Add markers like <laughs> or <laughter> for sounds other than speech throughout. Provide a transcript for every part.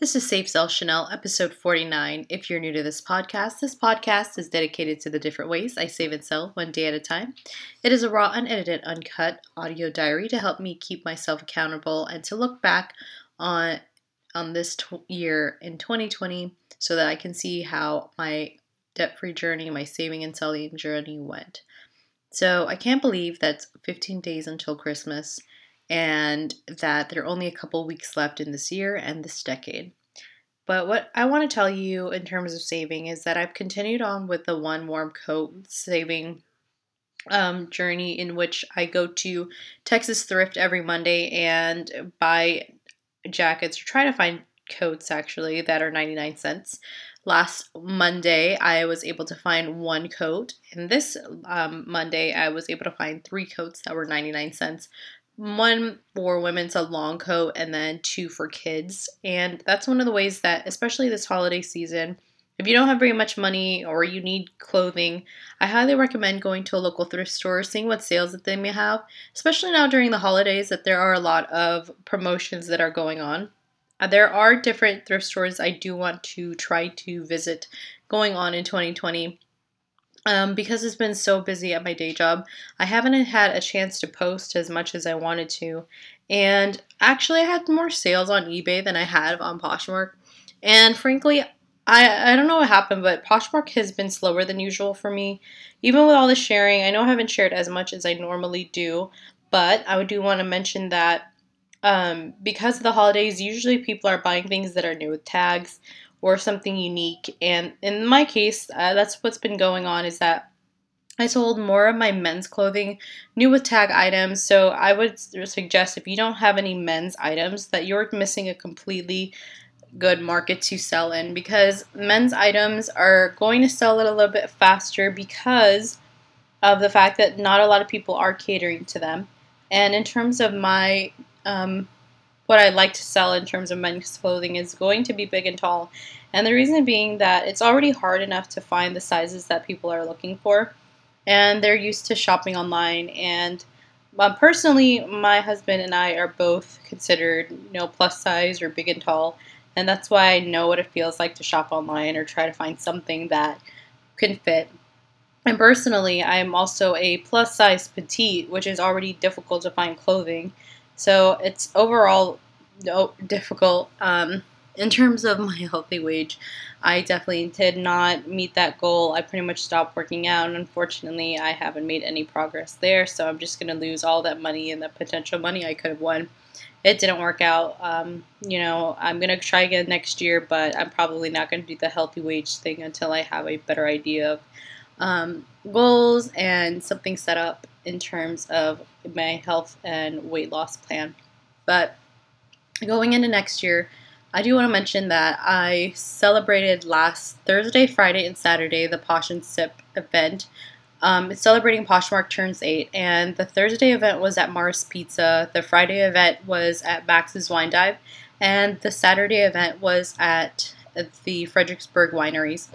This is Save Sell Shenel, episode 49. If you're new to this podcast, this podcast is dedicated to the different ways I save and sell one day at a time. It is a raw, unedited, uncut audio diary to help me keep myself accountable and to look back on on this tw- year in 2020 so that I can see how my debt-free journey, my saving and selling journey went. So, I can't believe that's 15 days until Christmas and that there are only a couple weeks left in this year and this decade. But what I want to tell you in terms of saving is that I've continued on with the one warm coat saving um, journey in which I go to Texas Thrift every Monday and buy jackets or try to find coats actually that are 99 cents. Last Monday, I was able to find one coat, and this um, Monday, I was able to find three coats that were 99 cents one for women's a long coat and then two for kids. And that's one of the ways that, especially this holiday season, if you don't have very much money or you need clothing, I highly recommend going to a local thrift store, seeing what sales that they may have, especially now during the holidays that there are a lot of promotions that are going on. Uh, there are different thrift stores I do want to try to visit going on in 2020 um, because it's been so busy at my day job, I haven't had a chance to post as much as I wanted to. And actually, I had more sales on eBay than I had on Poshmark. And frankly, I, I don't know what happened, but Poshmark has been slower than usual for me. Even with all the sharing, I know I haven't shared as much as I normally do, but I do want to mention that um, because of the holidays, usually people are buying things that are new with tags or something unique. And in my case, uh, that's what's been going on is that I sold more of my men's clothing new with tag items. So I would suggest if you don't have any men's items that you're missing a completely good market to sell in because men's items are going to sell it a little bit faster because of the fact that not a lot of people are catering to them. And in terms of my um, what I like to sell in terms of men's clothing is going to be big and tall. And the reason being that it's already hard enough to find the sizes that people are looking for. And they're used to shopping online. And uh, personally, my husband and I are both considered, you know, plus size or big and tall. And that's why I know what it feels like to shop online or try to find something that can fit. And personally, I'm also a plus size petite, which is already difficult to find clothing. So it's overall no, difficult. Um, in terms of <laughs> my healthy wage, I definitely did not meet that goal. I pretty much stopped working out, and unfortunately, I haven't made any progress there. So I'm just going to lose all that money and the potential money I could have won. It didn't work out. Um, you know, I'm going to try again next year, but I'm probably not going to do the healthy wage thing until I have a better idea of um, goals and something set up in terms of my health and weight loss plan. But going into next year, I do want to mention that I celebrated last Thursday, Friday, and Saturday the Posh and Sip event. Um, it's celebrating Poshmark turns eight, and the Thursday event was at Mars Pizza. The Friday event was at Max's Wine Dive, and the Saturday event was at the Fredericksburg Wineries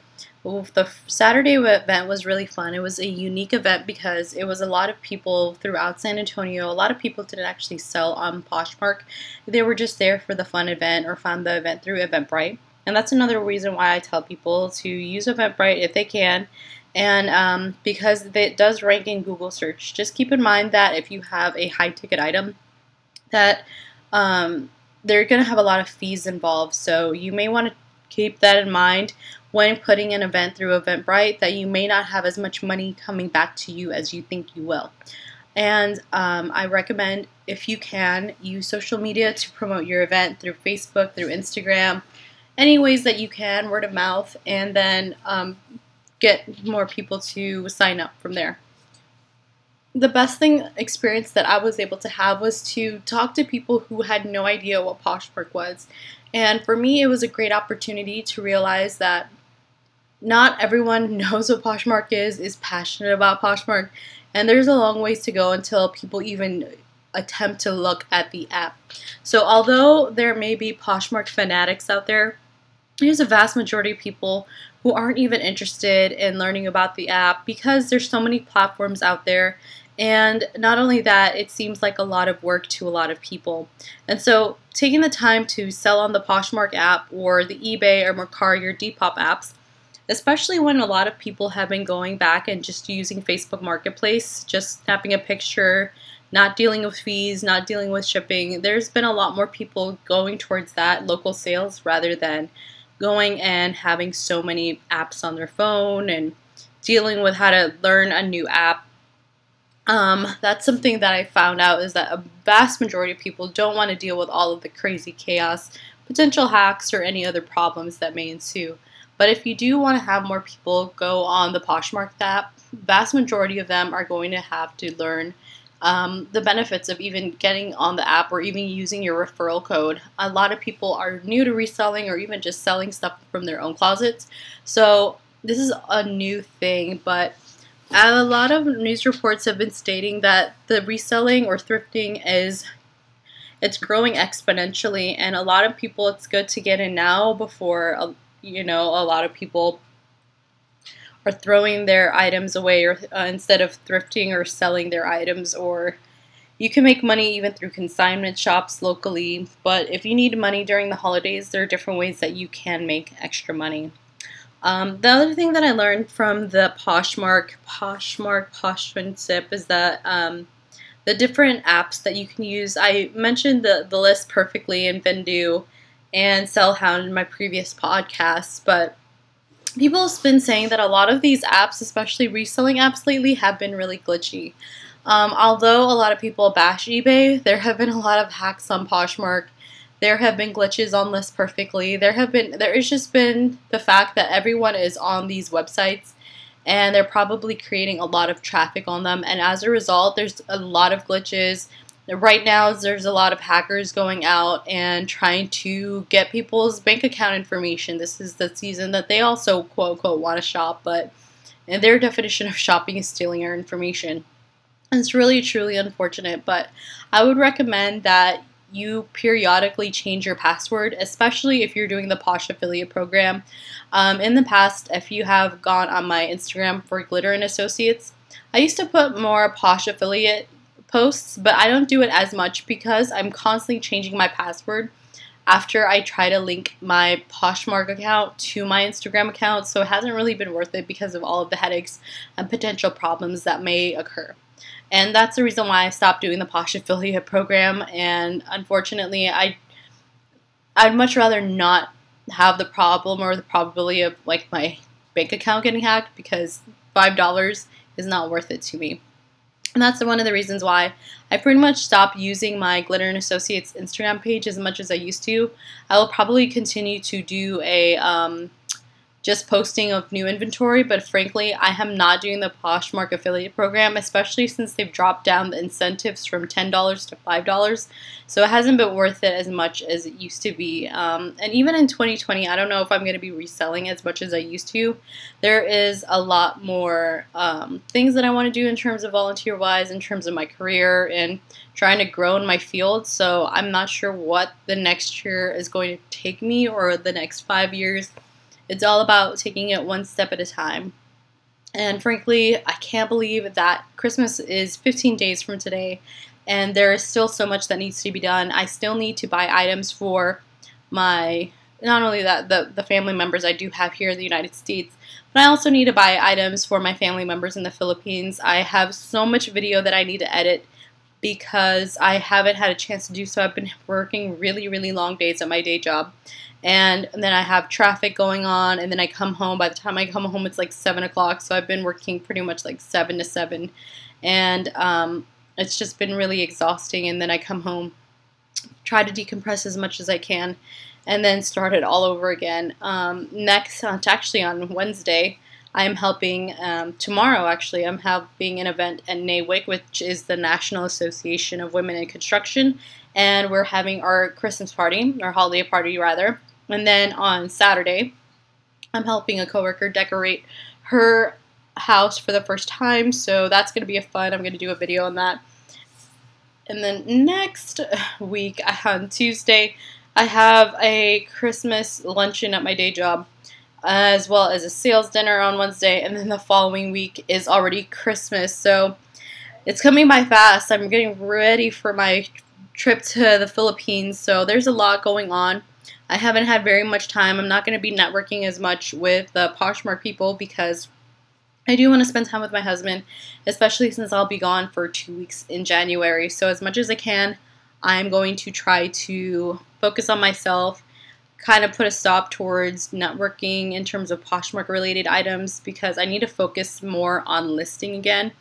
the Saturday event was really fun. It was a unique event because it was a lot of people throughout San Antonio. A lot of people didn't actually sell on Poshmark. They were just there for the fun event or found the event through Eventbrite. And that's another reason why I tell people to use Eventbrite if they can. And um, because it does rank in Google search, just keep in mind that if you have a high ticket item, that um, they're going to have a lot of fees involved. So you may want to keep that in mind when putting an event through Eventbrite that you may not have as much money coming back to you as you think you will. And um, I recommend, if you can, use social media to promote your event through Facebook, through Instagram, any ways that you can, word of mouth, and then um, get more people to sign up from there. The best thing experience that I was able to have was to talk to people who had no idea what Poshmark was. And for me, it was a great opportunity to realize that not everyone <laughs> knows what Poshmark is, is passionate about Poshmark, and there's a long ways to go until people even attempt to look at the app. So, although there may be Poshmark fanatics out there, there's a vast majority of people who aren't even interested in learning about the app because there's so many platforms out there And not only that, it seems like a lot of work to a lot of people. And so, taking the time to sell on the Poshmark app or the eBay or Mercari or Depop apps, especially when a lot of people have been going back and just using Facebook Marketplace, just snapping a picture, not dealing with fees, not dealing with shipping. There's been a lot more people going towards that local sales rather than going and having so many apps on their phone and dealing with how to learn a new app um, that's something that I found out is that a vast majority of people don't want to deal with all of the crazy chaos, potential hacks, or any other problems that may ensue. But if you do want to have more people go on the Poshmark app, vast majority of them are going to have to learn um, the benefits of even getting on the app or even using your referral code. A lot of people are new to reselling or even just selling stuff from their own closets. So this is a new thing, but a lot of news reports have been stating that the reselling or thrifting is it's growing exponentially and a lot of people it's good to get in now before you know a lot of people are throwing their items away or uh, instead of thrifting or selling their items or you can make money even through consignment shops locally but if you need money during the holidays there are different ways that you can make extra money um, the other thing that I learned from the Poshmark, Poshmark, Poshmark tip is that um, the different apps that you can use. I mentioned the, the List Perfectly in Vendoo and Sellhound in my previous podcasts, but people have been saying that a lot of these apps, especially reselling apps lately, have been really glitchy. Um, although a lot of people bash eBay, there have been a lot of hacks on Poshmark there have been glitches on List Perfectly. There have been there has just been the fact that everyone is on these websites and they're probably creating a lot of traffic on them and as a result there's a lot of glitches. Right now there's a lot of hackers going out and trying to get people's bank account information. This is the season that they also quote unquote want to shop, but and their definition of shopping is stealing our information. It's really truly unfortunate, but I would recommend that you periodically change your password, especially if you're doing the Posh affiliate program. Um, in the past, if you have gone on my Instagram for Glitter and Associates, I used to put more Posh affiliate posts, but I don't do it as much because I'm constantly changing my password after I try to link my Poshmark account to my Instagram account, so it hasn't really been worth it because of all of the headaches and potential problems that may occur. And that's the reason why I stopped doing the Posh affiliate <laughs> program. And unfortunately, I I'd much rather not have the problem or the probability of like my bank account getting hacked because five dollars is not worth it to me. And that's one of the reasons why I pretty much stopped using my Glitter and Associates Instagram page as much as I used to. I will probably continue to do a um, just posting of new inventory, but frankly, I am not doing the Poshmark affiliate program, especially since they've dropped down the incentives from $10 to $5. So it hasn't been worth it as much as it used to be. Um, and even in 2020, I don't know if I'm going to be reselling as much as I used to. There is a lot more um, things that I want to do in terms of volunteer wise, in terms of my career, and trying to grow in my field. So I'm not sure what the next year is going to take me or the next five years. It's all about taking it one step at a time. And frankly, I can't believe that Christmas is 15 days from today and there is still so much that needs to be done. I still need to buy items for my not only that the, the family members I do have here in the United States, but I also need to buy items for my family members in the Philippines. I have so much video that I need to edit because I haven't had a chance to do so. I've been working really, really long days at my day job and then I have traffic going on, and then I come home. By the time I come home, it's like seven o'clock. So I've been working pretty much like seven to seven, and um, it's just been really exhausting. And then I come home, try to decompress as much as I can, and then start it all over again. Um, next, actually on Wednesday, I'm helping um, tomorrow. Actually, I'm helping an event at NAWIC, which is the National Association of Women in Construction, and we're having our Christmas party, our holiday party rather. And then on Saturday, I'm helping a coworker decorate her house for the first time, so that's going to be a fun. I'm going to do a video on that. And then next <laughs> week <laughs> on Tuesday, I have a Christmas luncheon at my day job, as well as a sales dinner on Wednesday, and then the following week is already Christmas. So it's coming by fast. I'm getting ready for my trip to the Philippines, so there's a lot going on. I haven't had very much time. I'm not going to be networking as much with the Poshmark people because I do want to spend time with my husband, especially since I'll be gone for two weeks in January. So, as much as I can, I'm going to try to focus on myself, kind of put a stop towards networking in terms of Poshmark related items because I need to focus more on listing again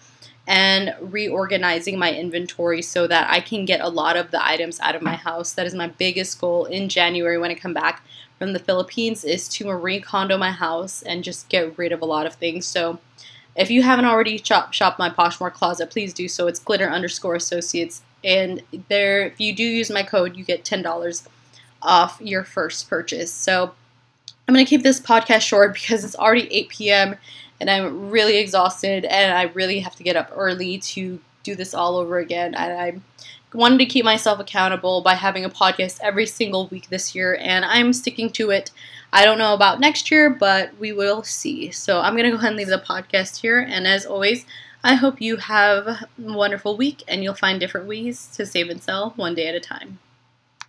and reorganizing my inventory so that I can get a lot of the items out of my house. That is my biggest goal in January when I come back from the Philippines is to Marie Kondo my house and just get rid of a lot of things. So if you haven't already shop shopped my Poshmark closet, please do so. It's glitter underscore associates. And there if you do use my code, you get ten dollars off your first purchase. So I'm gonna keep this podcast short <laughs> because it's already 8 p.m. and I'm really exhausted and I really have to get up early to do this all over again. And I wanted to keep myself accountable by having a podcast every single week this year, and I'm sticking to it. I don't know about next year, but we will see. So I'm going to go ahead and leave the podcast here. And as always, I hope you have a wonderful week and you'll find different ways to save and sell one day at a time.